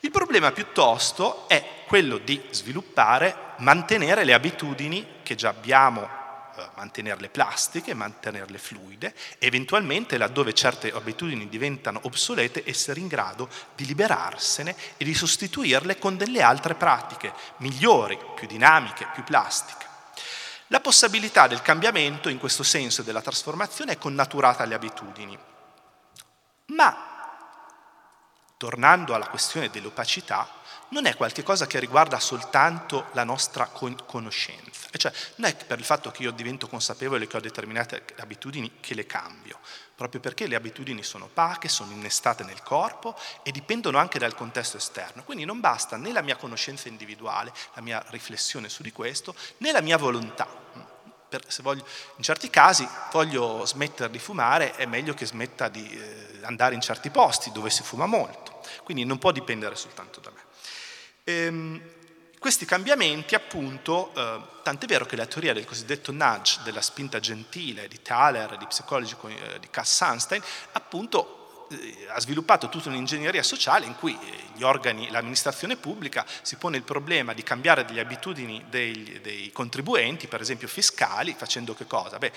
Il problema piuttosto è quello di sviluppare, mantenere le abitudini che già abbiamo mantenerle plastiche, mantenerle fluide, eventualmente laddove certe abitudini diventano obsolete essere in grado di liberarsene e di sostituirle con delle altre pratiche migliori, più dinamiche, più plastiche. La possibilità del cambiamento in questo senso della trasformazione è connaturata alle abitudini, ma tornando alla questione dell'opacità, non è qualcosa che riguarda soltanto la nostra conoscenza, cioè non è per il fatto che io divento consapevole che ho determinate abitudini che le cambio, proprio perché le abitudini sono opache, sono innestate nel corpo e dipendono anche dal contesto esterno. Quindi non basta né la mia conoscenza individuale, la mia riflessione su di questo, né la mia volontà. Per, voglio, in certi casi voglio smettere di fumare, è meglio che smetta di eh, andare in certi posti dove si fuma molto. Quindi non può dipendere soltanto da me. Ehm, questi cambiamenti, appunto, eh, tant'è vero che la teoria del cosiddetto nudge, della spinta gentile di Thaler, di psicologico eh, di Cass Sunstein, appunto eh, ha sviluppato tutta un'ingegneria sociale in cui eh, gli organi, l'amministrazione pubblica si pone il problema di cambiare delle abitudini dei, dei contribuenti, per esempio fiscali, facendo che cosa? Beh,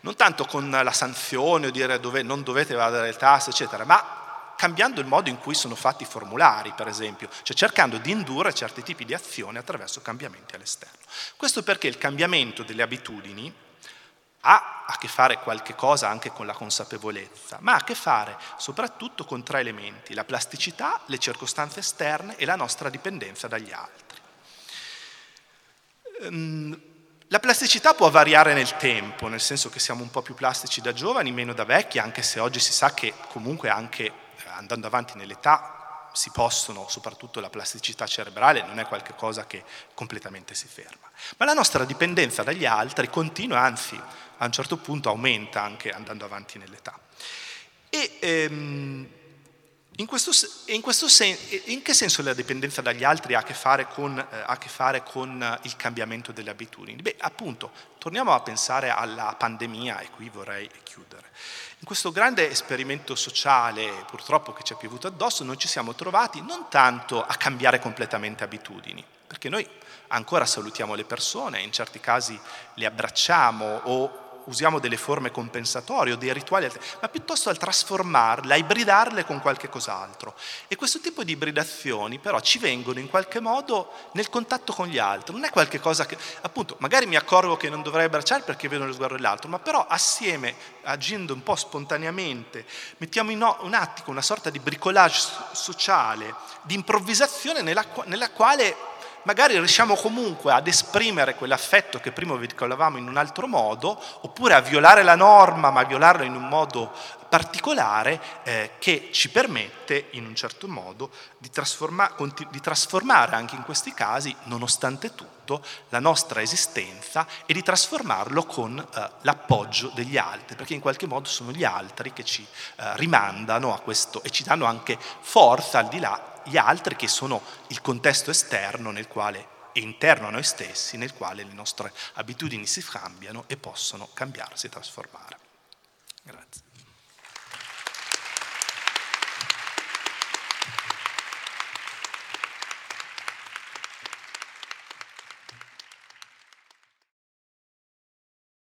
non tanto con la sanzione o dire dove non dovete evadere le tasse, eccetera, ma cambiando il modo in cui sono fatti i formulari, per esempio, cioè cercando di indurre certi tipi di azioni attraverso cambiamenti all'esterno. Questo perché il cambiamento delle abitudini ha a che fare qualche cosa anche con la consapevolezza, ma ha a che fare soprattutto con tre elementi, la plasticità, le circostanze esterne e la nostra dipendenza dagli altri. Ehm, la plasticità può variare nel tempo, nel senso che siamo un po' più plastici da giovani, meno da vecchi, anche se oggi si sa che comunque anche andando avanti nell'età si possono, soprattutto la plasticità cerebrale non è qualcosa che completamente si ferma. Ma la nostra dipendenza dagli altri continua, anzi a un certo punto aumenta anche andando avanti nell'età. E ehm, in, questo, in, questo sen, in, che senso la dipendenza dagli altri ha a che fare con, eh, a che fare con il cambiamento delle abitudini? Beh, appunto, torniamo a pensare alla pandemia e qui vorrei chiudere. In questo grande esperimento sociale, purtroppo che ci è piovuto addosso, noi ci siamo trovati non tanto a cambiare completamente abitudini, perché noi ancora salutiamo le persone, in certi casi le abbracciamo o usiamo delle forme compensatorie o dei rituali, ma piuttosto al trasformarle, a ibridarle con qualche cos'altro. E questo tipo di ibridazioni però ci vengono in qualche modo nel contatto con gli altri, non è qualcosa che, appunto, magari mi accorgo che non dovrei abbracciare perché vedo lo sguardo dell'altro, ma però assieme, agendo un po' spontaneamente, mettiamo in un attimo una sorta di bricolage sociale, di improvvisazione nella, nella quale magari riusciamo comunque ad esprimere quell'affetto che prima veicolavamo in un altro modo, oppure a violare la norma, ma a violarla in un modo particolare eh, che ci permette in un certo modo di, trasforma- di, trasformare anche in questi casi, nonostante tutto, la nostra esistenza e di trasformarlo con eh, l'appoggio degli altri, perché in qualche modo sono gli altri che ci eh, rimandano a questo e ci danno anche forza al di là gli altri che sono il contesto esterno quale e interno a noi stessi nel quale le nostre abitudini si cambiano e possono cambiarsi e trasformare. Grazie.